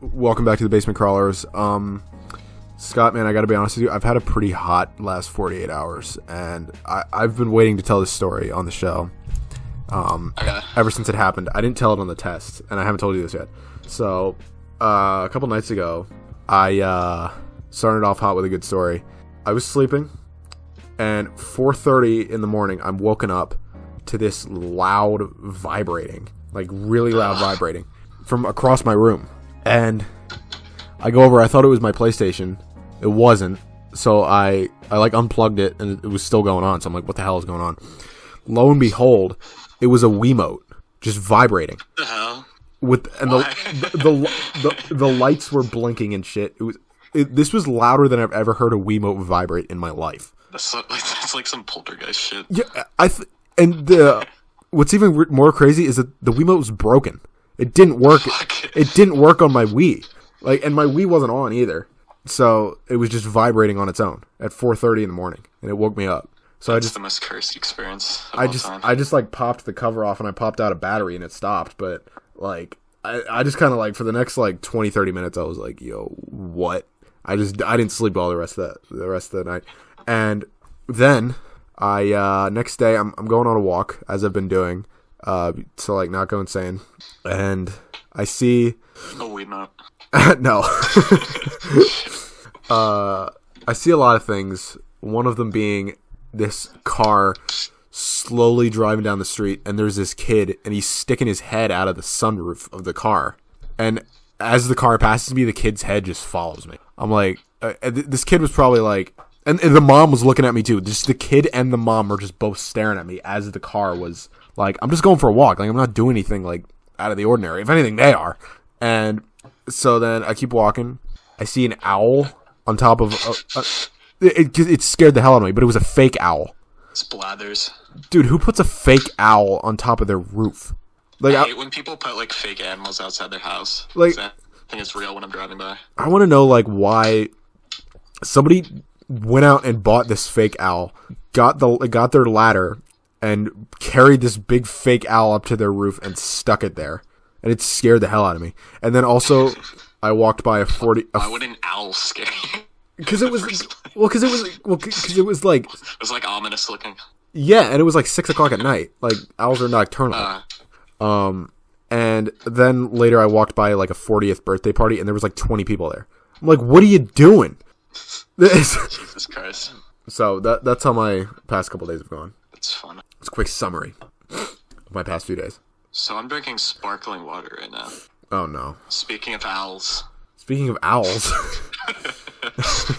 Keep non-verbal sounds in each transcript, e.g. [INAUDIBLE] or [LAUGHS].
welcome back to the Basement Crawlers. Um, Scott, man, I got to be honest with you. I've had a pretty hot last 48 hours, and I, I've been waiting to tell this story on the show. Um, Okay. ever since it happened, I didn't tell it on the test, and I haven't told you this yet. So, uh, a couple nights ago, I uh, started off hot with a good story. I was sleeping, and 4:30 in the morning, I'm woken up to this loud vibrating, like really loud vibrating, from across my room, and I go over. I thought it was my PlayStation. It wasn't. So I I like unplugged it and it was still going on. So I'm like, what the hell is going on? Lo and behold, it was a Wiimote just vibrating the hell? with and the the, the the the lights were blinking and shit. It was it, this was louder than I've ever heard a Wiimote vibrate in my life. That's, like, [LAUGHS] that's like some poltergeist shit. Yeah, I th- and the what's even re- more crazy is that the Wiimote was broken. It didn't work. Fuck. It didn't work on my Wii. Like, and my Wii wasn't on either. So it was just vibrating on its own at 4:30 in the morning, and it woke me up. So I It's just, the most cursed experience I just, time. I just like popped the cover off, and I popped out a battery, and it stopped. But like, I, I just kind of like for the next like 20, 30 minutes, I was like, yo, what? I just, I didn't sleep all the rest of the the rest of the night, and then I uh next day I'm I'm going on a walk as I've been doing, uh, to like not go insane, and I see oh, wait, not. [LAUGHS] no. [LAUGHS] uh, I see a lot of things. One of them being this car slowly driving down the street, and there's this kid, and he's sticking his head out of the sunroof of the car. And as the car passes me, the kid's head just follows me. I'm like, uh, th- this kid was probably like, and, and the mom was looking at me too. Just the kid and the mom were just both staring at me as the car was like, I'm just going for a walk. Like I'm not doing anything like out of the ordinary. If anything, they are. And so then I keep walking. I see an owl on top of. A, a, it, it, it scared the hell out of me, but it was a fake owl. Splathers. Dude, who puts a fake owl on top of their roof? Like, I I, when people put like fake animals outside their house. Like- I think it's real when I'm driving by. I want to know like why somebody went out and bought this fake owl, got the got their ladder, and carried this big fake owl up to their roof and stuck it there, and it scared the hell out of me. And then also, I walked by a forty Why would an owl scare you? because it was [LAUGHS] well because it was well because it was like it was like ominous looking. yeah, and it was like six o'clock at night. Like owls are nocturnal. Uh, Um, and then later I walked by like a 40th birthday party and there was like 20 people there. I'm like, what are you doing? This- [LAUGHS] Jesus Christ. so that that's how my past couple days have gone. That's fun. It's a quick summary of my past few days. So I'm drinking sparkling water right now. Oh no. Speaking of owls. Speaking of owls, [LAUGHS]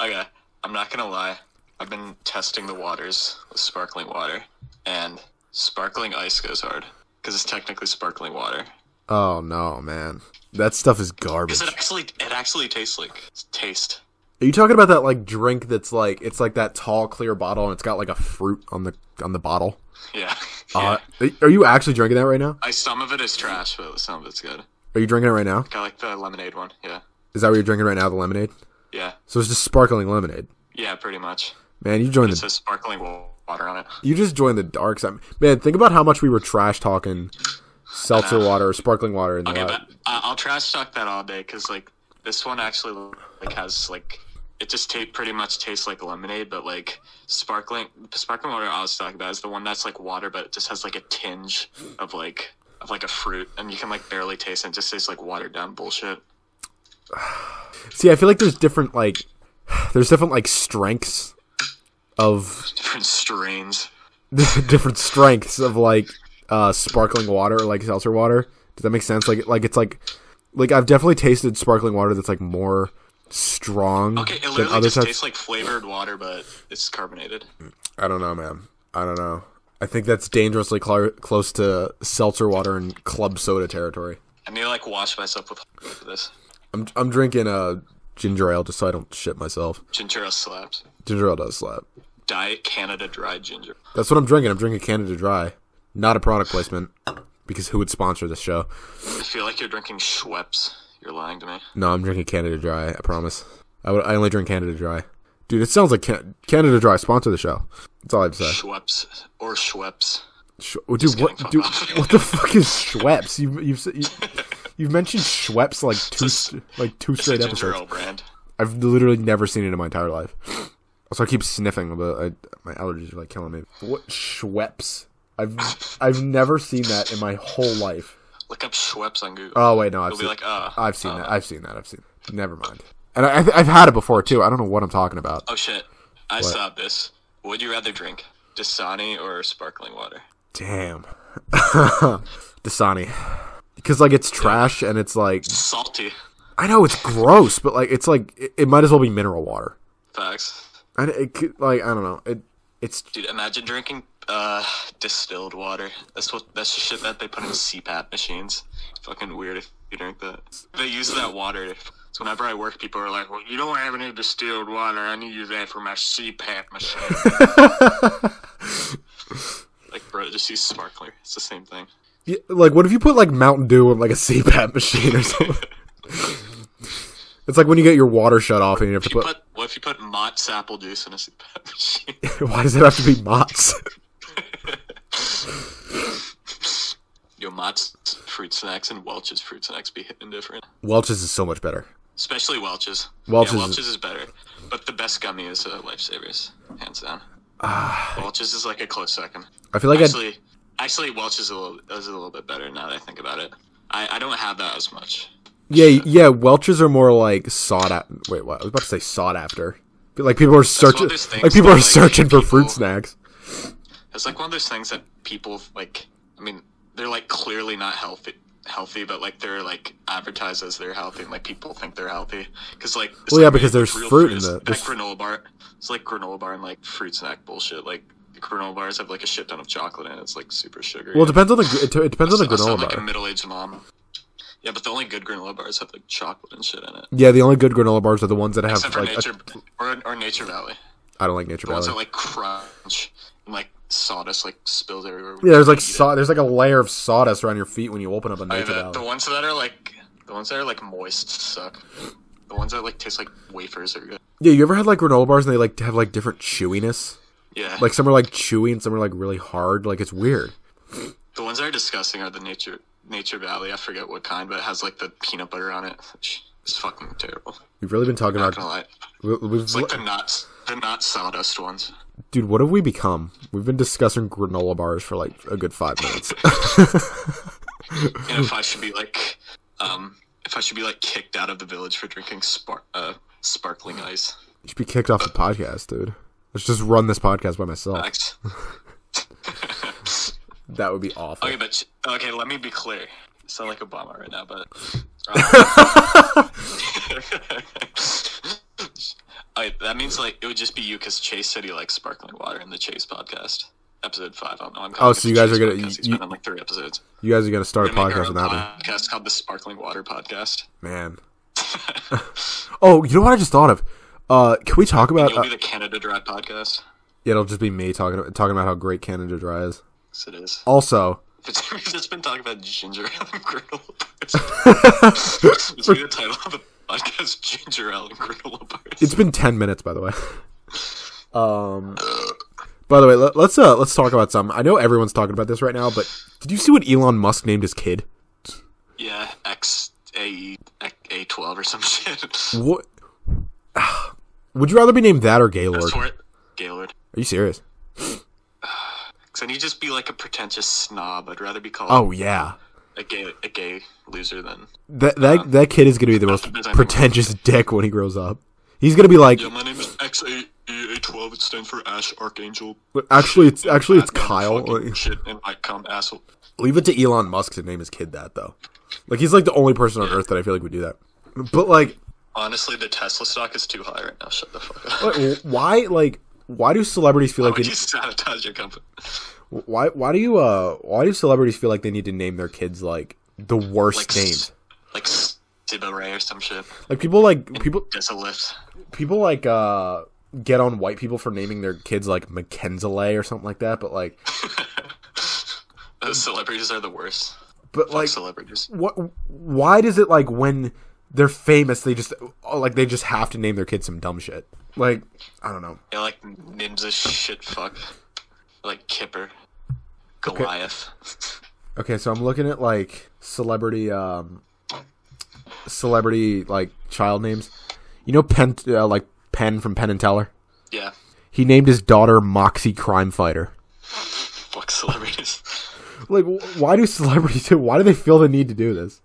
Okay, I'm not gonna lie. I've been testing the waters with sparkling water, and sparkling ice goes hard because it's technically sparkling water. oh no, man, that stuff is garbage. Because it actually, it actually tastes like taste. Are you talking about that like drink that's like it's like that tall clear bottle and it's got like a fruit on the on the bottle? Yeah. [LAUGHS] Uh, are you actually drinking that right now? I some of it is trash, but some of it's good. Are you drinking it right now? I like the lemonade one. Yeah. Is that what you're drinking right now? The lemonade? Yeah. So it's just sparkling lemonade. Yeah, pretty much. Man, you joined It the says sparkling water on it. You just joined the dark side. Man, think about how much we were trash talking seltzer water or sparkling water in the Okay, but I'll trash talk that all day because like this one actually like has like it just ta- pretty much tastes like lemonade, but like sparkling sparkling water I was talking about is the one that's like water, but it just has like a tinge of like of like a fruit, and you can like barely taste it. It just tastes like watered down bullshit. [SIGHS] See, I feel like there's different like [SIGHS] there's different like strengths of [LAUGHS] Different strains. [LAUGHS] different strengths of like uh sparkling water or like seltzer water. Does that make sense? Like like it's like like I've definitely tasted sparkling water that's like more strong Okay, it than literally other just types. tastes like flavored water, but it's carbonated. I don't know, man. I don't know. I think that's dangerously cl- close to seltzer water and club soda territory. I need to like wash myself with with [LAUGHS] this. I'm I'm drinking uh ginger ale just so I don't shit myself. Ginger ale slaps. Ginger ale does slap. Diet Canada Dry Ginger. That's what I'm drinking. I'm drinking Canada Dry. Not a product placement because who would sponsor this show? I feel like you're drinking Schweppes. You're lying to me. No, I'm drinking Canada Dry. I promise. I would. I only drink Canada Dry. Dude, it sounds like Can- Canada Dry sponsor the show. That's all I have to say. Schweppes or Schweppes. Sh- oh, dude, what? Dude, what the fuck is Schweppes? You, you've, you, You've mentioned Schweppes like two like two straight episodes. brand. I've literally never seen it in my entire life. Also, I keep sniffing, but I, my allergies are like killing me. What Schweppes? I've I've never seen that in my whole life. Look up Schweppes on Google. Oh wait, no, I've You'll seen. like, uh, I've seen uh, that. I've seen that. I've seen. Never mind. And I, I've- I've had it before too. I don't know what I'm talking about. Oh shit! I saw this. Would you rather drink Dasani or sparkling water? Damn. [LAUGHS] Dasani. Because like it's trash and it's like Salty. I know it's gross, but like it's like it, it might as well be mineral water. Facts. And it could- like I don't know. It it's Dude, imagine drinking uh distilled water. That's what that's the shit that they put in CPAP machines. Fucking weird if you drink that. They use that water. So whenever I work, people are like, "Well, you don't have any distilled water. I need to use that for my CPAP machine." [LAUGHS] like, bro, just use sparkler. It's the same thing. Yeah, like what if you put like Mountain Dew in like a CPAP machine or something? [LAUGHS] it's like when you get your water shut off and you have to you put. put what if you put Mott's apple juice in a CPAP machine? [LAUGHS] Why does it have to be Mott's? [LAUGHS] Yo, Mott's fruit snacks and Welch's fruit snacks be hitting different. Welch's is so much better. Especially Welch's. Welch's yeah, is- Welch's is better. But the best gummy is uh, Lifesavers, hands down. Ah. Welch's is like a close second. I feel like Actually, actually, Welch's is a little is a little bit better now that I think about it. I, I don't have that as much. yeah yeah Welch's are more like sought out. Wait, what? I was about to say sought after. Like people are searching, like people are like, searching for fruit snacks. It's like one of those things that people like. I mean, they're like clearly not healthy, healthy, but like they're like advertised as they're healthy, and like people think they're healthy because like. Well, yeah, because there's real fruit in the- Like granola bar. It's like granola bar and like fruit snack bullshit. Like granola bars have like a shit ton of chocolate in it. It's like super sugary. Well, it depends on the it, it depends on the sound granola like a bar. middle-aged mom. Yeah, but the only good granola bars have like chocolate and shit in it. Yeah, the only good granola bars are the ones that have Except for like. a- Nature or, or Nature Valley. I don't like Nature The ones Valley. that like crunch and like sawdust like spills everywhere. Yeah, there's like it. saw, there's like a layer of sawdust around your feet when you open up a Oh, yeah, Nature the, Valley. the ones that are like the ones that are like moist suck. The ones that like taste like wafers are good. Yeah, you ever had like granola bars and they like have like different chewiness? Yeah, Like some are like chewy and some are like really hard. Like it's weird. the ones that are disgusting are the Nature Nature Valley. I forget what kind, but it has like the peanut butter on it. It's fucking terrible. We've really been talking Not about. gonna lie. we- We've, It's like the nuts, the not sawdust ones. Dude, what have we become? We've been discussing granola bars for like a good five minutes. [LAUGHS] And if I should be like, um, if I should be like kicked out of the village for drinking spark, uh, sparkling ice. you should be kicked off the podcast, dude. Let's just run this podcast by myself. [LAUGHS] [LAUGHS] That would be awful. Okay, but okay, let me be clear. I sound like Obama right now, but. Means like it would just be you because Chase said he likes sparkling water in the Chase podcast, episode five. I don't know. I'm Oh, so you guys Chase are gonna-. You- on like three episodes. You guys are gonna start a podcast on that one, podcast called the Sparkling Water Podcast. man. [LAUGHS] Oh, you know what I just thought of? Uh, can we talk about? Uh, the Canada Dry podcast. yeah, it'll just be me talking talking about how great Canada Dry is. Yes, it is. Also, We've just [LAUGHS] been talking about ginger ale and bars. [LAUGHS] this will the title of the podcast: [LAUGHS] Ginger ale and granola bars. It's been ten minutes, by the way. [LAUGHS] Um, by the way, let, let's uh let's talk about something. I know everyone's talking about this right now, but did you see what Elon Musk named his kid? Yeah, X A A twelve or some [LAUGHS] shit. What? [SIGHS] Would you rather be named that or Gaylord? Gaylord. Are you serious? Cause then you just be like a pretentious snob. I'd rather be called Oh yeah, a gay a gay loser then. that that uh, that kid is gonna be the most [LAUGHS] pretentious dick when he grows up. He's gonna be like, yeah. My name is X A A twelve. It stands for Ash Archangel. actually, it's actually it's Kyle. Shit and I come asshole. Leave it to Elon Musk to name his kid that though. Like he's like the only person on earth that I feel like would do that. But like, Honestly, the Tesla stock is too high right now. Shut the fuck up. why like why do celebrities feel Why like they, you [LAUGHS] sabotage your company? Why why do you uh why do celebrities feel like they need to name their kids like the worst Like names? like Siba Ray or some shit. Like people like people [LAUGHS] lift. people like uh get on white people for naming their kids like Mackenzale or something like that, but like [LAUGHS] Those celebrities are the worst. but Fuck like celebrities. what why does it like when they're famous they just like they just have to name their kid some dumb shit? Like I don't know. Yeah, like ninja shit fuck. Like Kipper. Goliath. Okay, so I'm looking at like celebrity um celebrity like child names? You know Penn, uh, like Penn from Penn and Teller. Yeah. He named his daughter Moxie Crime Fighter. Fuck celebrities. Like, why do celebrities do? Why do they feel the need to do this?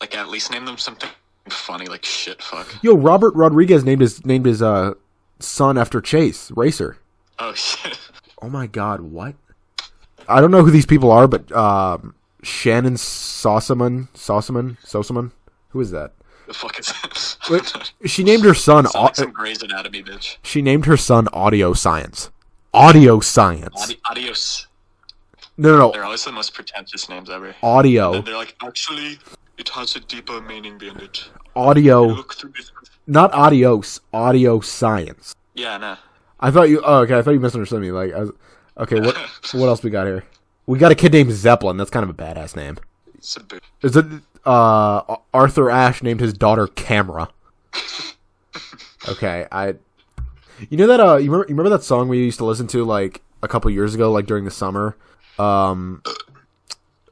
like at least name them something funny like shit fuck. Yo, Robert Rodriguez named his named his uh son after Chase Racer. Oh [LAUGHS] shit. Oh my god, what? I don't know who these people are, but um, Shannyn Sossamon, Sossamon, Sossamon, who is that? The fuck is that? [LAUGHS] She named her son. Sound like some Grey's Anatomy bitch. she named her son Audio Science. Audio Science. Adi- adios. No, no, They're always the most pretentious names ever. Audio, And they're like, actually, it has a deeper meaning behind it. audio, not adios. Audio Science. Yeah, no. I thought you. Oh, okay. I thought you misunderstood me. Like, I was, okay. What? what else we got here? We got a kid named Zeppelin. That's kind of a badass name. It's a. Is it uh Arthur Ashe named his daughter Camera? Okay, I You know that uh you remember you remember that song we used to listen to like a couple years ago like during the summer? Um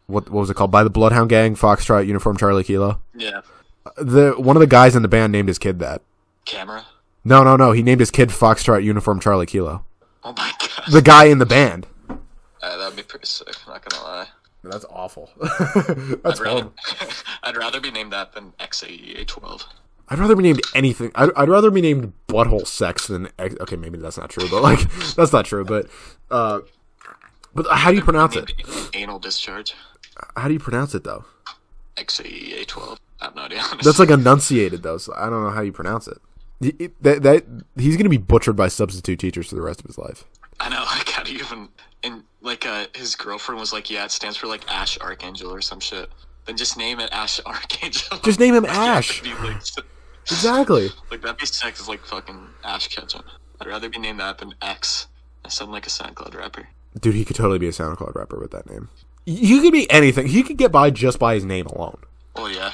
what what was it called? By the Bloodhound Gang, Foxtrot Uniform Charlie Kilo. Yeah. The one of the guys in the band named his kid that. Camera. No, no, no, he named his kid Foxtrot Uniform Charlie Kilo. Oh my god. The guy in the band. Uh, that'd be pretty sick. Not gonna lie. That's awful. [LAUGHS] I'd rather. [LAUGHS] I'd rather be named that than XAEA12. I'd rather be named anything. I'd, I'd rather be named butthole sex than ex- okay. Maybe that's not true, but like [LAUGHS] that's not true. But uh, but how do you pronounce it? Anal discharge. How do you pronounce it though? XAEA12. I have no idea. honestly. That's like enunciated though, so I don't know how you pronounce it. It- That, that he's gonna be butchered by substitute teachers for the rest of his life. I know. Like, how do you even? And like, uh, his girlfriend was like, "Yeah, it stands for like Ash Archangel or some shit." Then just name it Ash [LAUGHS] Archangel. Just name him Ash. like, [LAUGHS] Exactly. [LAUGHS] like that'd be sick as like fucking Ash Ketchum. I'd rather be named that than X. I sound like a SoundCloud rapper. Dude, he could totally be a SoundCloud rapper with that name. He could be anything. He could get by just by his name alone. Well, yeah.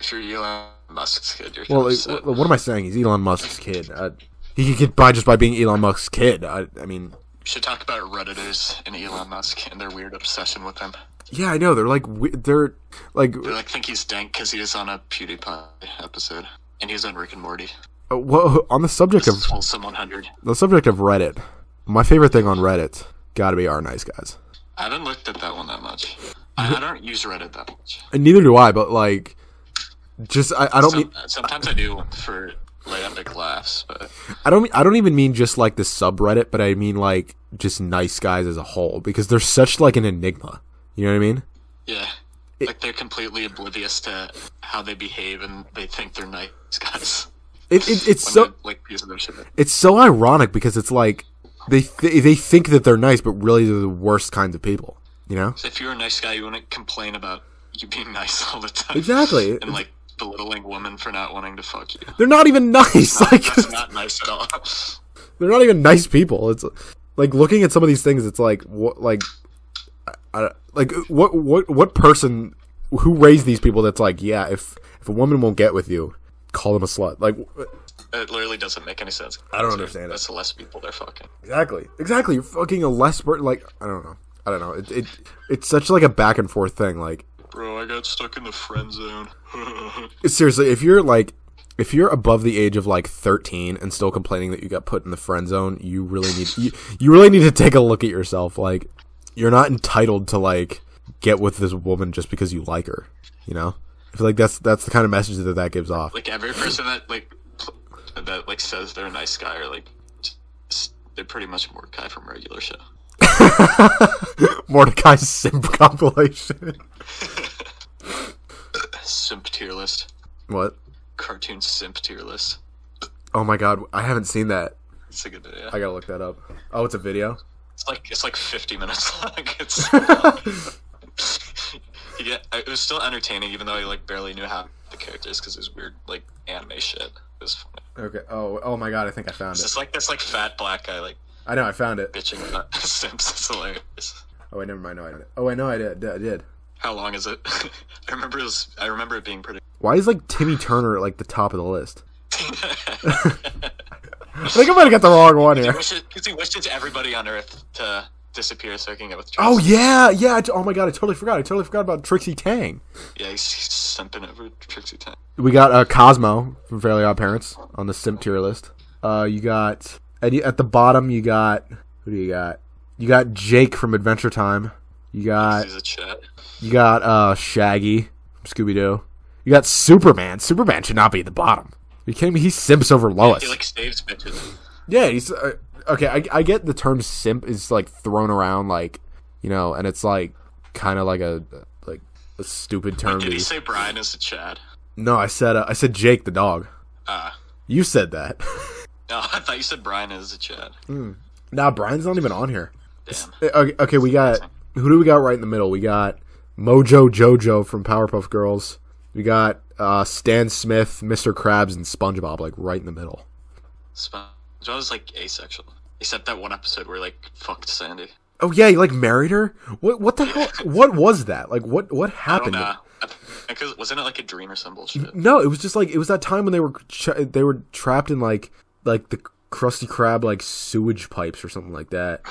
If you're Elon Musk's kid, you're Well, what am I saying? He's Elon Musk's kid. Uh, he could get by just by being Elon Musk's kid. I, I mean, We should talk about Redditors and Elon Musk and their weird obsession with him. yeah, I know. They're like, they're like, They like think he's dank because he was on a PewDiePie episode, and he was on Rick and Morty. uh, wha- on the subject This of wholesome 100. the subject of Reddit. My favorite thing on Reddit got to be our nice guys. I haven't looked at that one that much. I, I don't use Reddit that much. And neither do I. But like, just I, I don't Some, mean uh, sometimes I do for like epic laughs, but I don't mean, I don't even mean just like the subreddit, but I mean like just nice guys as a whole because they're such like an enigma. You know what I mean? yeah, It- like they're completely oblivious to how they behave, and they think they're nice guys. It, it it's so like piece of their shit. it's so ironic because it's like they th- they think that they're nice, but really they're the worst kinds of people. You know? If you're a nice guy, you wouldn't complain about you being [LAUGHS] nice all the time. Exactly. And like belittling women for not wanting to fuck you. They're not even nice. [LAUGHS] Like That's [LAUGHS] not nice at all. they're not even nice people. It's like looking at some of these things. It's like what like I, like what what what person who raised these people that's like yeah if if a woman won't get with you call them a slut like It literally doesn't make any sense. I don't understand it. That's the less people they're fucking. exactly exactly you're fucking a less like I don't know I don't know it, it it's such like a back and forth thing like Bro, I got stuck in the friend zone. [LAUGHS] seriously if you're like if you're above the age of like 13 and still complaining that you got put in the friend zone you really need you, you really need to take a look at yourself like you're not entitled to like get with this woman just because you like her you know i feel like that's that's the kind of message that that gives off like every person that like that like says they're a nice guy or like they're pretty much Mordecai from regular show. [LAUGHS] mordecai's simp compilation Simp tier list. what Cartoon simp tier list. oh my god i haven't seen that It's a good video. i gotta look that up oh it's a video It's like it's like 50 minutes [LAUGHS] long. It's [LAUGHS] yeah, it was still entertaining, even though I like barely knew how the characters because it was weird like anime shit. It was funny. okay oh oh my god i think i found It's it just like this like fat black guy like i know i found it bitching about [LAUGHS] Sims. Hilarious. oh wait never mind no i didn't oh wait no i did i did How long is it? [LAUGHS] I remember it was. I remember it being pretty. [LAUGHS] why is like timmy turner at like the top of the list I think I might have got the wrong one he here. wishes, 'cause he wishes everybody on Earth to disappear so I can get with. Oh yeah, yeah. I t- oh my god, I totally forgot. I totally forgot about Trixie Tang. yeah, he's, he's simping over Trixie Tang. We got uh, Cosmo from Fairly Odd Parents on the simp tier list. Uh, you got at, the- at the bottom. You got who do you got? You got Jake from Adventure Time. You got He's a chat. you got uh Shaggy from Scooby Doo. You got Superman. Superman should not be at the bottom. Are you kidding me? He simps over Lois. He like saves bitches. Yeah, he's uh, okay. I, I get the term simp is like thrown around like you know, and it's like kind of like a like a stupid term. Did to he use. say Brian is a Chad? No, I said uh, I said Jake the dog. Ah. You said that. [LAUGHS] no, [LAUGHS] I thought you said Brian is a Chad. nah, Brian's not even on here. Damn. Uh, Okay, okay, we got who do we got right in the middle? We got Mojo Jojo from Powerpuff Girls. We got uh, Stan Smith, Mr. Krabs, and SpongeBob like right in the middle. SpongeBob was like asexual, except that one episode where like fucked Sandy. Oh yeah, he like married her. What what the hell? [LAUGHS] What was that? Like what what happened? Because wasn't it like a dream or some bullshit? No, it was just like it was that time when they were tra- they were trapped in like like the Krusty Krab like sewage pipes or something like that.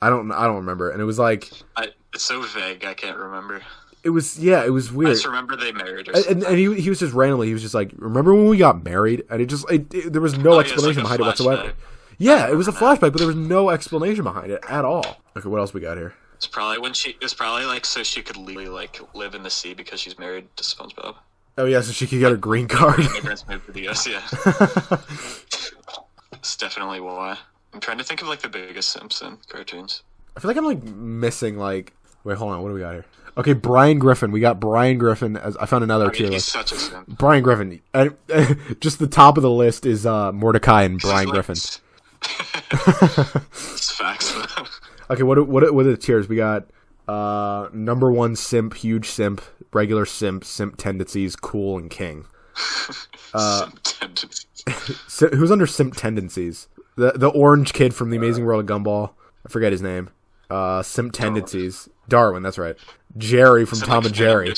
I don't I don't remember, and it was like I, it's so vague, I can't remember. it was yeah, it was weird. I just remember they married or And, something. and, and he, he was just randomly he was just like remember when we got married and it just it, it- there was no Oh, explanation like a behind it whatsoever yeah it was a flashback but there was no explanation behind it at all okay what else we got here It's probably when she. It's probably like so she could legally like live in the sea because she's married to SpongeBob. Oh yeah so she could get her green card Immigrants moved to the US. Yeah, [LAUGHS] it's definitely why. I'm trying to think of like the biggest Simpson cartoons. I feel like I'm like missing like wait hold on what do we got here okay Brian Griffin we got Brian Griffin as I found another I tier mean, he's list such a simp. Brian Griffin and, [LAUGHS] just the top of the list is uh Mordecai and Brian Griffin [LAUGHS] it's facts. Okay, what what what are the tiers? We got uh number one simp, huge simp, regular simp, simp tendencies, cool, and king. [LAUGHS] Simp [LAUGHS] who's under simp tendencies? The the orange kid from the Amazing World of Gumball. I forget his name. Uh, simp tendencies. Darwin, that's right. Jerry from Tom and Jerry.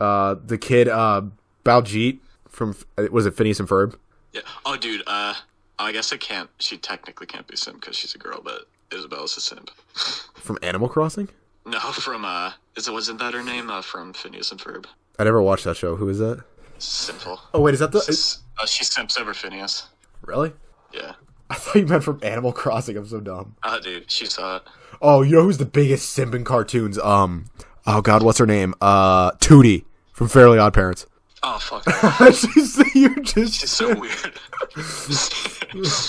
Uh, the kid uh Baljeet from uh, was it Phineas and Ferb? Yeah. Oh, dude. Uh, I guess I can't. She technically can't be simp because she's a girl, but Isabel's a simp. [LAUGHS] From Animal Crossing? No, from uh, is it wasn't that her name? Uh, from Phineas and Ferb. I never watched that show. Who is that? Simple. Oh wait, is that the? Is, Is- uh, she simps over Phineas. really? Yeah. [LAUGHS] I thought you meant from Animal Crossing. I'm so dumb. Uh, dude, she saw it. Oh, you know who's the biggest simp in cartoons? Um, oh god, what's her name? Uh, Tootie from Fairly Odd Parents. Oh fuck. [LAUGHS] She's you just She's so weird. [LAUGHS]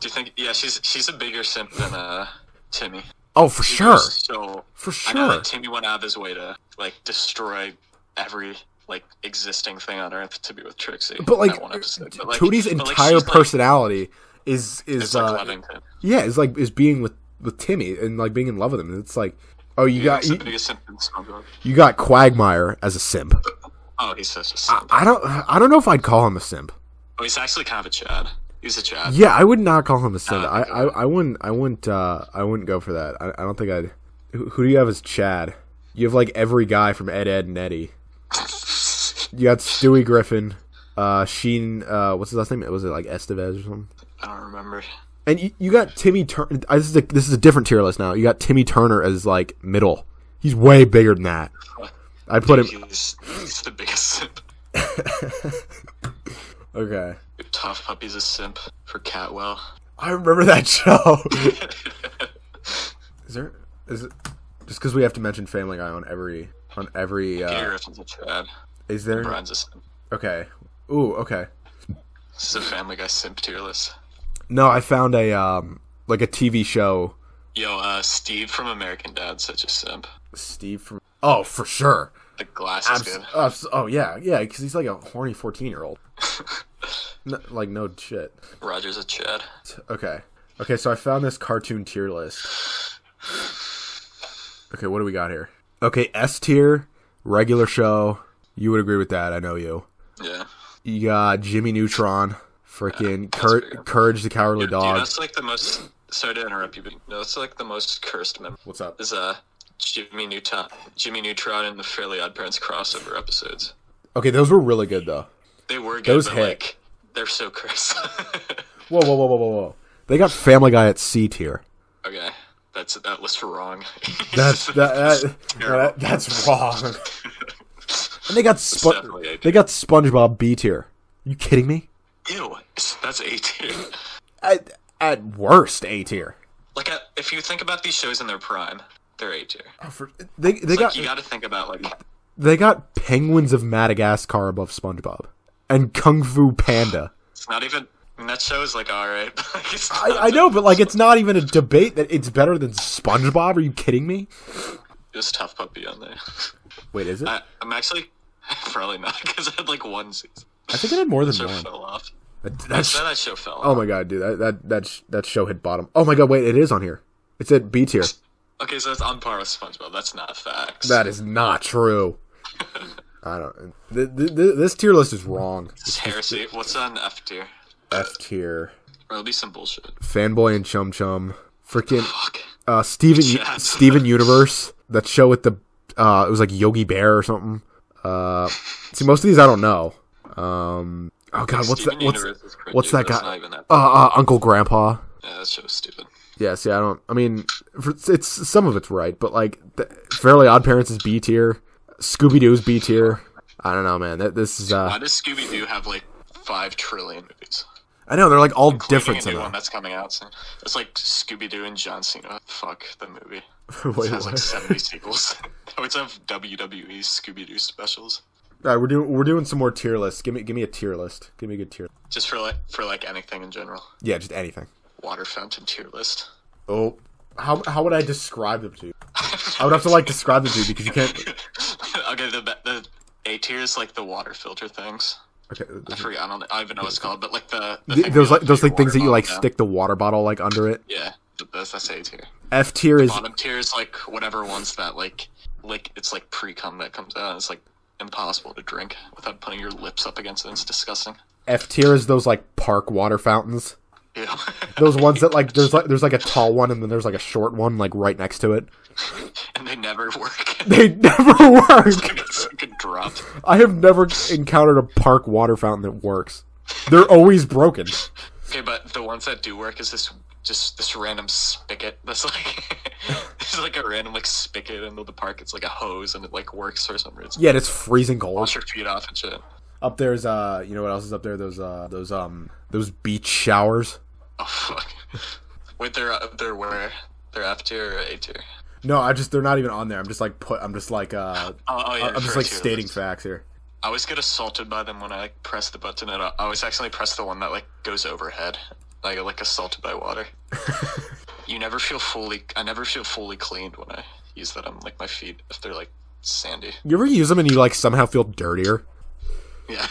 Do you think? Yeah, she's she's a bigger simp than uh Timmy. Oh, for He sure, So for I know sure. that Timmy went out of his way to like destroy every like existing thing on Earth to be with Trixie. But like, one episode. But, like- Tootie's like, entire like- personality is is is like uh, loving him. yeah, is like is being with with Timmy and like being in love with him. It's like, oh, you got you, the simp in you got Quagmire as a simp. Oh, he's such a simp. I don't I don't know if I'd call him a simp. oh, he's actually kind of a Chad. He's a Chad. Yeah, I would not call him a. Uh, I, I, I wouldn't I wouldn't uh I wouldn't go for that. I, I don't think I'd. Who, who do you have as Chad? You have like every guy from Ed Edd and Eddy. [LAUGHS] You got Stewie Griffin, uh Sheen. Uh, what's his last name? Was it like Estevez or something? I don't remember. And you, you got Timmy Turner. This is a, this is a different tier list now. You got Timmy Turner as like middle. He's way bigger than that. I put him. He's, he's the biggest [LAUGHS] Okay, T.U.F.F. Puppy's a simp for Catwell. I remember that show. [LAUGHS] is there? Is it just because we have to mention Family Guy on every on every? Peter Uh, Griffin's a Chad. is there? Brian's a simp. Okay. Ooh, okay. This is a Family Guy simp tier list. No, I found a um like a TV show. Yo, uh, Steve from American Dad, such a simp. Steve from. Oh, for sure. The glass is Abs- good. abs- oh yeah, yeah, because he's like a horny fourteen year old. [LAUGHS] no, like no shit. Roger's a Chad. Okay. Okay, so I found this cartoon tier list. Okay, what do we got here? Okay, S tier, regular show. You would agree with that, I know you. Yeah. You got Jimmy Neutron, freaking Cour- fair. Courage the Cowardly Dude, Dog. that's like the most. Sorry to interrupt you, but no, it's like the most cursed mem. What's up? Is uh Jimmy Neutron, Jimmy Neutron, and the Fairly Odd Parents crossover episodes. Okay, those were really good though. They were good, Those hit. like they're so cursed. [LAUGHS] Whoa, whoa, whoa, whoa, whoa, whoa. They got Family Guy at C tier. okay. That's that was wrong. [LAUGHS] That's that, that, that that's wrong. [LAUGHS] And they got spo- they got SpongeBob B tier. you kidding me? Ew, that's A tier. At, at worst, A tier. Like, if you think about these shows in their prime, they're A tier. Oh, they they Like, got you got to think about like they got Penguins of Madagascar above SpongeBob and Kung Fu Panda. it's not even. I mean, that show is like all right. [LAUGHS] like, I, I know, but like it's not even a debate that it's better than SpongeBob. Are you kidding me? Just T.U.F.F. Puppy on there. Wait, is it? I, I, I'm actually [LAUGHS] probably not because I had like one season. I think it had more than Show one. fell off. That- I That's, that show fell oh off. my god, dude, that that that sh- that show hit bottom. Oh my god, wait, it is on here. It's at B tier. [LAUGHS] Okay, so it's on par with SpongeBob. That's not facts. That is not true. [LAUGHS] I don't. Th- th- th- this tier list is wrong. It's heresy. What's on F tier? F tier. Or it'll be some bullshit. Fanboy and Chum Chum. Freaking Fuck. uh, Steven. Steven Universe. That show with the uh, it was like Yogi Bear or something. Uh, see, most of these I don't know. Um, oh god, what's Steven that? What's what's that guy? That. uh, uh, Uncle Grandpa. yeah, that show's stupid. Yeah, see, I don't. I mean, it's some of it's right, but like, the, Fairly Odd Parents is B tier. Scooby Doo's B tier. I don't know, man. That this is. Why uh does Scooby Doo have like five trillion movies? I know they're like all different a new one that's coming out soon. It's like Scooby Doo and John Cena. Fuck the movie. [LAUGHS] Wait, it has like seventy [LAUGHS] sequels. [LAUGHS] They always have WWE Scooby Doo specials. All right, we're doing we're doing some more tier lists. Give me give me a tier list. Give me a good tier. Just for like for like anything in general. Yeah, just anything. Water fountain tier list. Oh, how how would I describe them to you? I would have to like describe them to you because you can't. [LAUGHS] okay, the the A tier is like the water filter things. Okay, I forget. I don't. I don't even know what it's called, but like the, the th- thing those like those like things that you like bottle stick the water bottle like under it. Yeah, that's that's A tier. F tier is Bottom tier is like whatever ones that like like it's like pre cum that comes out. It's like impossible to drink without putting your lips up against it. It's disgusting. F tier is those like park water fountains. Those ones that like there's [LAUGHS] like there's like a tall one and then there's like a short one like right next to it. and they never work. They never [LAUGHS] work. it's like a drop. I have never encountered a park water fountain that works. They're always broken. Okay, but the ones that do work is this just this random spigot that's like [LAUGHS] it's like a random like spigot into the park. It's like a hose and it like works for some reason. Yeah, and it's freezing cold. Wash your feet off and shit. Up there's uh, you know what else is up there? Those uh, those um, those beach showers. Oh fuck. Wait, they're uh, they're where? They're F tier or A tier? No, I just they're not even on there. I'm just like put. I'm just like uh, Oh, oh yeah. I'm just like stating facts here. I always get assaulted by them when I like press the button, and I I always accidentally press the one that like goes overhead. I get like assaulted by water. [LAUGHS] you never feel fully. I never feel fully cleaned when I use that on like my feet if they're like sandy. You ever use them and you like somehow feel dirtier? Yeah,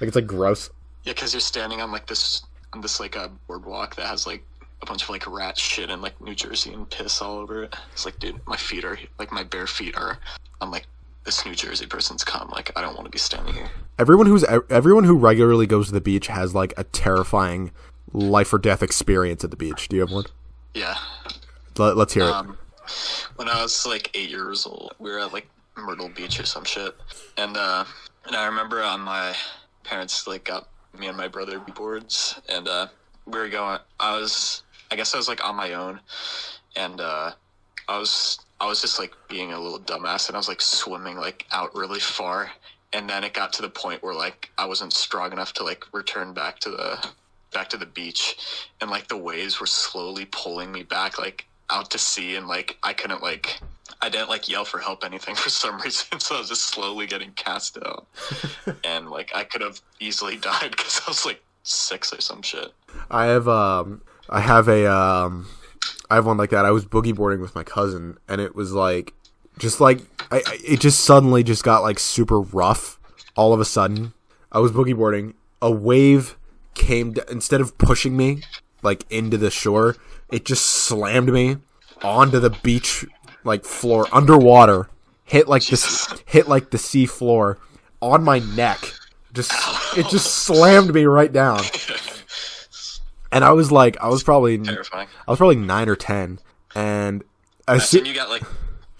Like it's like gross. yeah, because you're standing on like this on this like a boardwalk that has like a bunch of like rat shit and like New Jersey and piss all over it. It's like, dude, my feet are like my bare feet are on like this New Jersey person's cum. Like, I don't want to be standing here. Everyone who's everyone who regularly goes to the beach has like a terrifying life or death experience at the beach. Do you have one? Yeah. Let, let's hear it. Um, when I was like eight years old, we were at like Myrtle Beach or some shit, and uh, and I remember on my parents like got me and my brother boards, and uh, we were going. I was, I guess I was like on my own, and uh, I was, I was just like being a little dumbass, and I was like swimming like out really far, and then it got to the point where like I wasn't strong enough to like return back to the back to the beach and like the waves were slowly pulling me back like out to sea and like I couldn't like I didn't like yell for help anything [LAUGHS] for some reason so I was just slowly getting cast out [LAUGHS] and like I could have easily [LAUGHS] died because I was like six or some shit I have um I have a um I have one like that. I was boogie boarding with my cousin and it was like just like I, I it just suddenly just got like super rough all of a sudden. I was boogie boarding, a wave came d- instead of pushing me like into the shore, it just slammed me onto the beach like floor underwater. Hit like this hit like the sea floor on my neck. Just it just slammed me right down. And I was like, I was probably, terrifying I was probably nine or ten, and as soon, you got like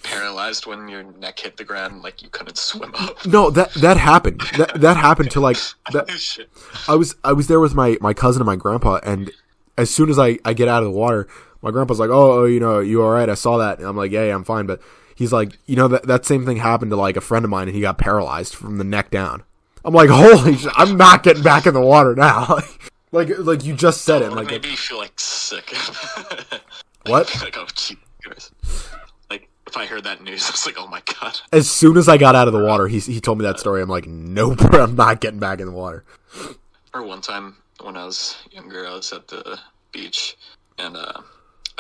paralyzed when your neck hit the ground like you couldn't swim up no, that that happened. That that happened to like [LAUGHS] that. I was I was there with my my cousin and my grandpa, and as soon as I, I get out of the water, my grandpa's like, oh, oh, you know, you all right? I saw that. And I'm like, yeah, yeah, I'm fine. But he's like, you know, that, that same thing happened to like a friend of mine and he got paralyzed from the neck down. I'm like, [LAUGHS] holy shit, I'm not getting back in the water now. [LAUGHS] like, like you just said it. Like, maybe you feel like sick. [LAUGHS] What? like, oh, Jesus. Like, if I heard that news, I was like, oh my god. as soon as I got out of the water, he, he told me that story. I'm like, nope, I'm not getting back in the water. Or one time when I was younger, I was at the beach and uh,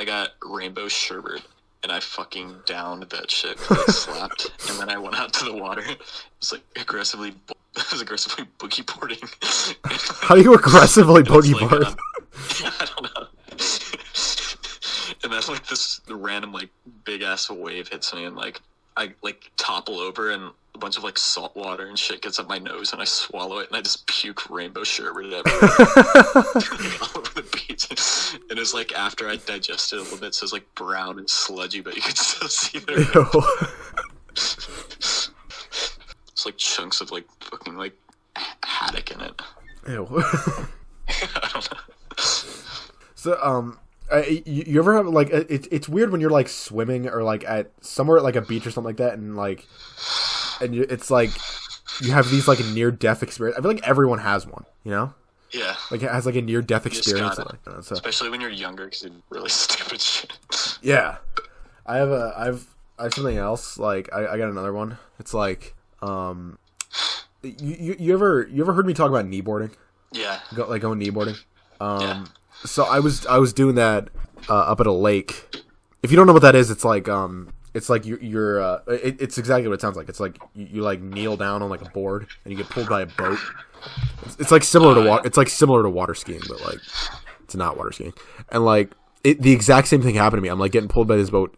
I got rainbow sherbet and I fucking downed that shit. I slapped. and then I went out to the water. It was like aggressively, [LAUGHS] I was aggressively boogie boarding. How do you aggressively boogie like, board? um, [LAUGHS] I don't know. and then like this random like big ass wave hits me and like I like topple over and bunch of like salt water and shit gets up my nose and I swallow it and I just puke rainbow sherbet everywhere [LAUGHS] [LAUGHS] all over the beach. And it's like after I digested a little bit, so it's like brown and sludgy, but you can still [LAUGHS] see there. Ew. It's like chunks of like fucking like haddock in it. Ew. I don't know. So, um, I, you, you ever have like it, it's weird when you're like swimming or like at somewhere at like a beach or something like that, and like, and it's like you have these like near death experience. I feel like everyone has one, you know, Yeah. like it has like a near death experience. gotta. Like, so Especially when you're younger, because it's really [LAUGHS] stupid shit. yeah, I have a I've I have something else. Like I, I got another one. It's like um, you, you you ever you ever heard me talk about kneeboarding? Yeah. Go, like going kneeboarding. Um, Yeah. so I was I was doing that uh, up at a lake. If you don't know what that is, it's like um, it's like you're, you're uh, it, it's exactly what it sounds like. It's like you, you like kneel down on like a board and you get pulled by a boat. It's, it's like similar to water. It's like similar to water skiing, but like it's not water skiing. And like it, the exact same thing happened to me. I'm like getting pulled by this boat,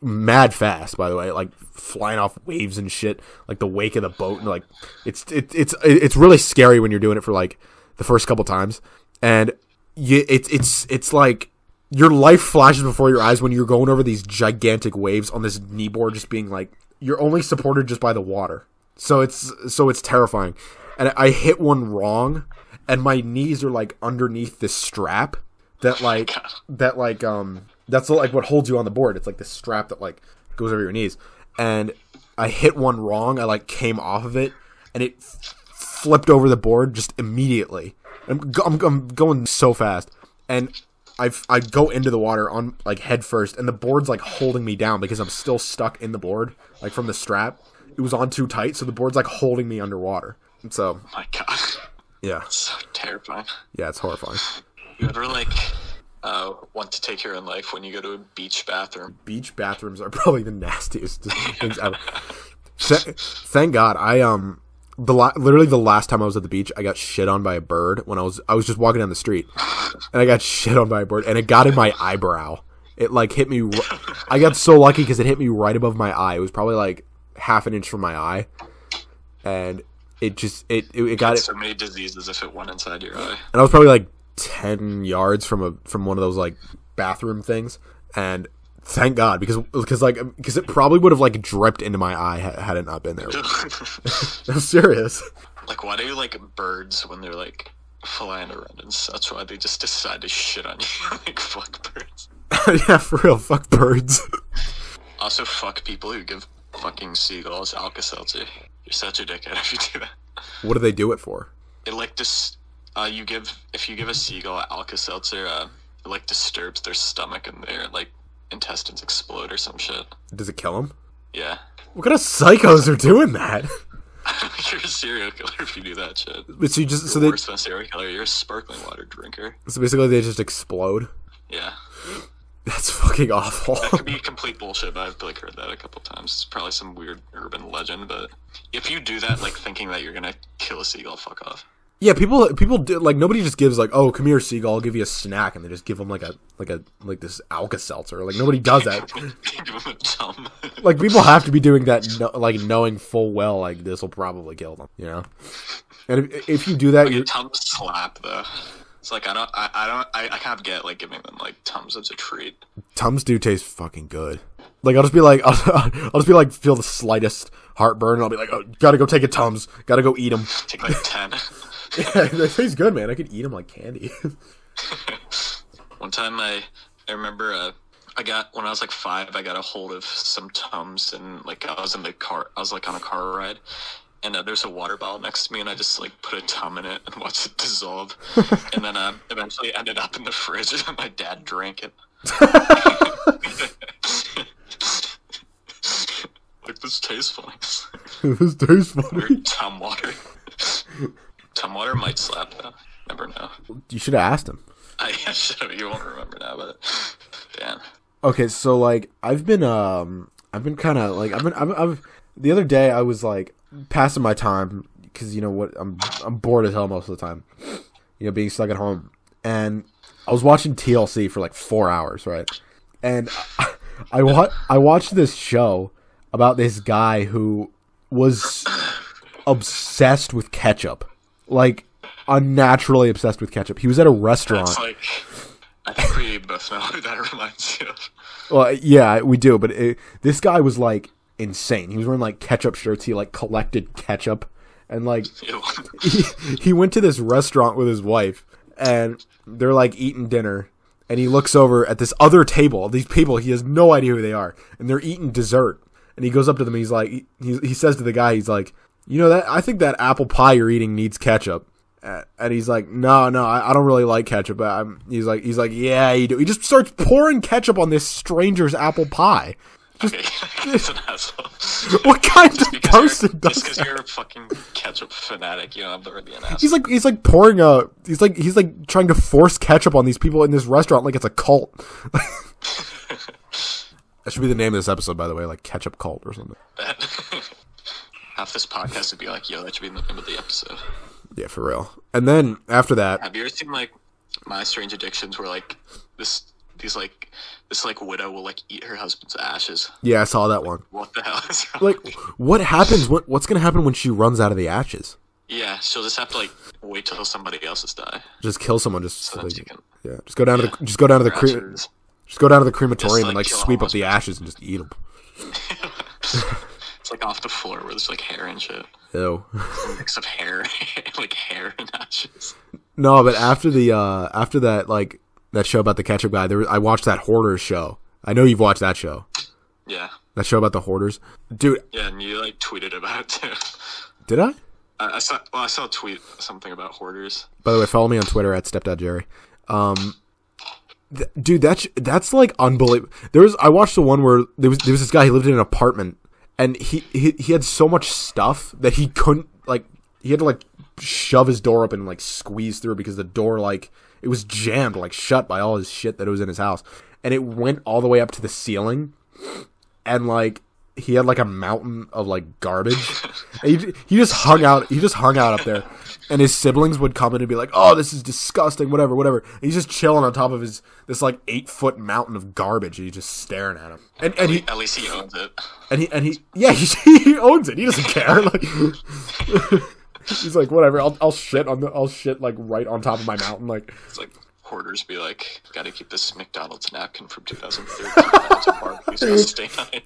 mad fast. By the way, like flying off waves and shit, like the wake of the boat, and like it's it, it's it's really scary when you're doing it for like the first couple times, and you it's it's it's like your life flashes before your eyes when you're going over these gigantic waves on this kneeboard, just being like you're only supported just by the water. So it's so it's terrifying, and I hit one wrong, and my knees are like underneath this strap that like God. that like um that's like what holds you on the board. It's like this strap that like goes over your knees, and I hit one wrong. I like came off of it, and it f- flipped over the board just immediately. I'm, go- I'm, I'm going so fast, and I I go into the water on like head first, and the board's like holding me down because I'm still stuck in the board, like from the strap. It was on too tight, so the board's like holding me underwater. And so My god. yeah, [LAUGHS] So terrifying. yeah, it's horrifying. You ever like uh, want to take your own life when you go to a beach bathroom? beach bathrooms are [LAUGHS] probably the nastiest [LAUGHS] things ever. Th- thank God, I um the la- literally the last time I was at the beach, I got shit on by a bird when I was I was just walking down the street, and I got shit on by a bird, and it got in my eyebrow. It like hit me. r- I got so lucky because it hit me right above my eye. It was probably like half an inch from my eye, and it just it it, it got it, So many diseases if it went inside your eye. and I was probably like ten yards from a from one of those like bathroom things, and thank God because because like because it probably would have like dripped into my eye had it not been there. [LAUGHS] [LAUGHS] I'm serious. like, why do you like birds when they're like flying around and that's Why they just decide to shit on [LAUGHS] you? like, fuck birds. yeah, for real. Fuck birds. Also, fuck people who give fucking seagulls Alka Seltzer. You're such a dickhead if you do that. what do they do it for? It like dis- uh, you give if you give a seagull Alka Seltzer, uh, it like disturbs their stomach and their like intestines explode or some shit. Does it kill them? Yeah. What kind of psychos are doing that? [LAUGHS] You're a serial killer if you do that shit. But so you just so You're they worse than a serial killer. You're a sparkling water drinker. so basically they just explode. Yeah. That's fucking awful. That could be [LAUGHS] complete bullshit, but I've like heard that a couple times. It's probably some weird urban legend, but if you do that, like thinking that you're gonna kill a seagull, fuck off. Yeah, people people do like nobody just gives like oh come here seagull I'll give you a snack and they just give them like a like a like this Alka Seltzer like nobody does that. [LAUGHS] Give him a thumb. like people have to be doing that no, like knowing full well like this will probably kill them you know and if, if you do that like a you're Tums slap though. It's like I don't, I, I don't, I, I can't get like giving them like Tums as a treat. tums do taste fucking good like i'll just be like I'll, [LAUGHS] I'll just be like feel the slightest heartburn. And i'll be like oh gotta go take a tums. Gotta go eat them [SIGHS] Take like ten. [LAUGHS] yeah they taste good man. I could eat them like candy. [LAUGHS] One time I I remember uh, I got when I was like five, I got a hold of some tums and like I was in the car, I was like on a car ride, and uh, there's a water bottle next to me, and I just like put a tum in it and watched it dissolve, and then uh, eventually ended up in the fridge, and my dad drank it. like this tastes funny. [LAUGHS] this tastes funny. Tum water. tum water might slap though. Never know. You should have asked him. I [LAUGHS] should have. You won't remember now, but damn. Okay, so like I've been um I've been kind of like I've been I've, I've the other day I was like passing my time because you know what I'm I'm bored as hell most of the time, you know being stuck at home, and I was watching TLC for like four hours, right? And I, [LAUGHS] I wa- I watched this show about this guy who was obsessed with ketchup, like unnaturally obsessed with ketchup. He was at a restaurant. It's like I think we both know who that reminds you of. Well, yeah, we do, but it, this guy was like insane. He was wearing like ketchup shirts. He like collected ketchup, and like [LAUGHS] he, he went to this restaurant with his wife, and they're like eating dinner, and he looks over at this other table. These people, he has no idea who they are, and they're eating dessert. And he goes up to them. And he's like, he, he says to the guy, he's like, you know that I think that apple pie you're eating needs ketchup. And he's like, no, no, I, I don't really like ketchup. But I'm, he's like, he's like, yeah, you do. He just starts pouring ketchup on this stranger's apple pie. Okay, [LAUGHS] he's an asshole. [LAUGHS] What kind of Because person does just because you're a fucking ketchup fanatic, you don't have to be an asshole. He's like, he's like pouring a, he's like, he's like trying to force ketchup on these people in this restaurant like it's a cult. [LAUGHS] that should be the name of this episode, by the way, like ketchup cult or something. [LAUGHS] Half this podcast would be like, yo, that should be the name of the episode. Yeah, for real. And then after that, Have you ever seen like My Strange Addictions, where like this, these like this like widow will like eat her husband's ashes? yeah, I saw that one. What the hell is wrong? Like, what happens? What what's gonna happen when she runs out of the ashes? Yeah, she'll just have to like wait till somebody else's die. Just kill someone. Just So like, can yeah, just go down to the just go down to the cre- ashes. Just go down to the crematorium and like sweep up the ashes and just eat them. It's like off the floor where there's like hair and shit. Ew. Mix of hair, [LAUGHS] like hair and ashes. No, but after the uh after that like that show about the ketchup guy, there was, I watched that hoarders show. I know you've watched that show. Yeah, That show about the hoarders, dude. yeah, and you like tweeted about it too. Did I? I, I saw. Well, I saw a tweet something about hoarders. By the way, follow me on Twitter at stepdadjerry. Um, dude, that's that's like unbelievable. There was I watched the one where there was there was this guy. He lived in an apartment, and he he he had so much stuff that he couldn't like. He had to like shove his door open and like squeeze through because the door like it was jammed like shut by all his shit that was in his house, and it went all the way up to the ceiling, and like he had like a mountain of like garbage. He, he just hung out. He just hung out up there, and his siblings would come in and be like, "Oh, this is disgusting." Whatever, whatever. And he's just chilling on top of his this like eight foot mountain of garbage. And he's just staring at him. And and he At least he owns it. and he and he yeah [LAUGHS] he, he owns it. He doesn't care. [LAUGHS] Like [LAUGHS] he's like whatever. I'll I'll shit on the I'll shit like right on top of my mountain. Like It's like hoarders be like, "Got to keep this McDonald's napkin from 2013. That's a barbecue's gonna stay on it."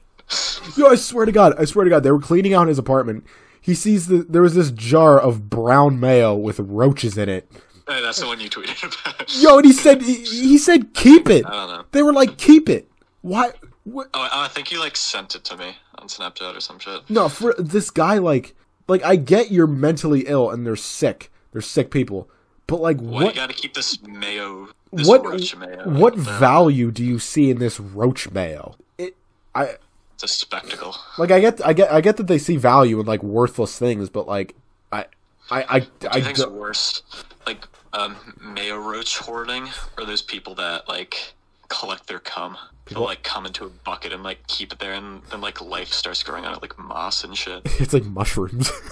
Yo, I swear to God, I swear to God, they were cleaning out his apartment. He sees the there was this jar of brown mayo with roaches in it. Hey, that's the one you tweeted about. [LAUGHS] Yo, and he said he, he said keep it. I don't know. They were like keep it. Why? What? Oh, I think you like sent it to me on Snapchat or some shit. No, for this guy, like, like I get you're mentally ill and they're sick. They're sick people, but like Well, you got to keep this mayo. This What? roach mayo. What value do you see in this roach mayo? It, I It's a spectacle. like I get I get I get that they see value in like worthless things, but like I I I, I, I think don't- worse, like um, mayo roach hoarding, or those people that like collect their cum. They'll like come into a bucket and like keep it there, and then like life starts growing on it, like moss and shit. [LAUGHS] It's like mushrooms. [LAUGHS]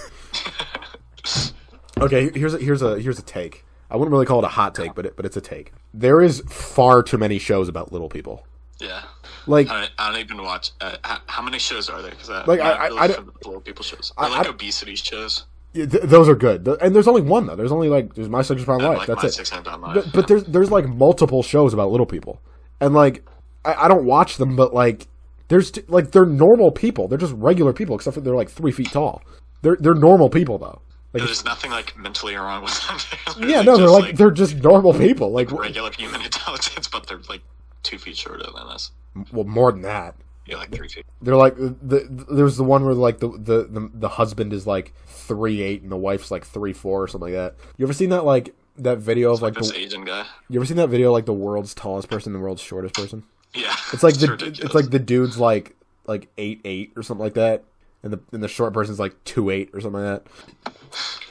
okay, here's a, here's a here's a take. I wouldn't really call it a hot take, but it, but it's a take. There is far too many shows about little people. Yeah, Like I don't, I don't even watch. Uh, how, how many shows are there? Because I, Like, I- I- really I don't- little people shows. I- I like I- obesity shows. th- those are good, and there's only one though. There's only like there's my Prime I life. like That's it. six life. But, but there's there's like multiple shows about little people, and like I, I don't watch them, but like there's t- like they're normal people. They're just regular people, except for they're like three feet tall. They're they're normal people though. Like, There's nothing like mentally wrong with them. [LAUGHS] Yeah, no, they're just, like, they're just normal people. Like, regular human intelligence, [LAUGHS] but they're like two feet shorter than us. Well, more than that. Yeah, like three feet. They're like the, the there's the one where like the, the the the husband is like three eight and the wife's like three four or something like that. You ever seen that like that video of like This the, Asian guy. you ever seen that video like the world's tallest person and the world's shortest person? Yeah. [LAUGHS] It's like the ridiculous. it's like the dude's like like eight eight or something like that, and the and the short person's like two eight or something like that.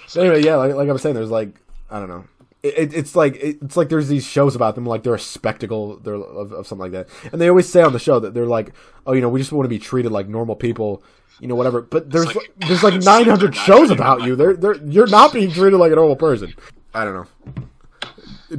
So anyway, yeah, like, like I was saying, there's like I don't know. It, it, it's like it, it's like there's these shows about them like they're a spectacle they're of, of something like that, and they always say on the show that they're like, oh, you know, we just want to be treated like normal people, you know, whatever. But there's like- there's like [LAUGHS] 900 shows about you. They're they're you're not being treated like a normal person. I don't know.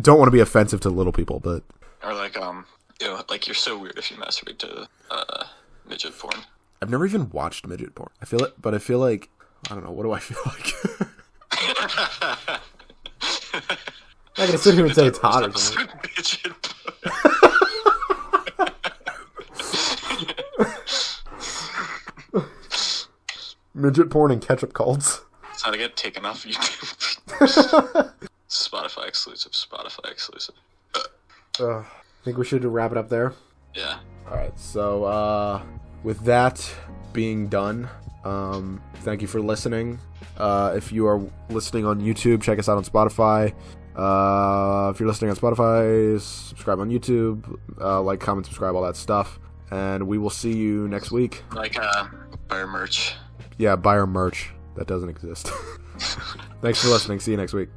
Don't want to be offensive to little people, but Or like um, you know, like you're so weird if you masturbate to uh midget porn. I've never even watched midget porn. I feel it, but I feel like I don't know. What do I feel like? [LAUGHS] [LAUGHS] I'm not gonna sit here and say it's hot or something. midget porn. And ketchup cults. It's how to get taken off [LAUGHS] YouTube. Spotify exclusive. Spotify exclusive. Uh, I think we should wrap it up there. Yeah. All right. So uh, with that being done, um, thank you for listening. Uh, if you are listening on YouTube, check us out on Spotify. Uh, if you're listening on Spotify, subscribe on YouTube. Uh, like, comment, subscribe, all that stuff. And we will see you next week. Like uh, buy our merch. Yeah, buy our merch. That doesn't exist. [LAUGHS] [LAUGHS] Thanks for listening. See you next week.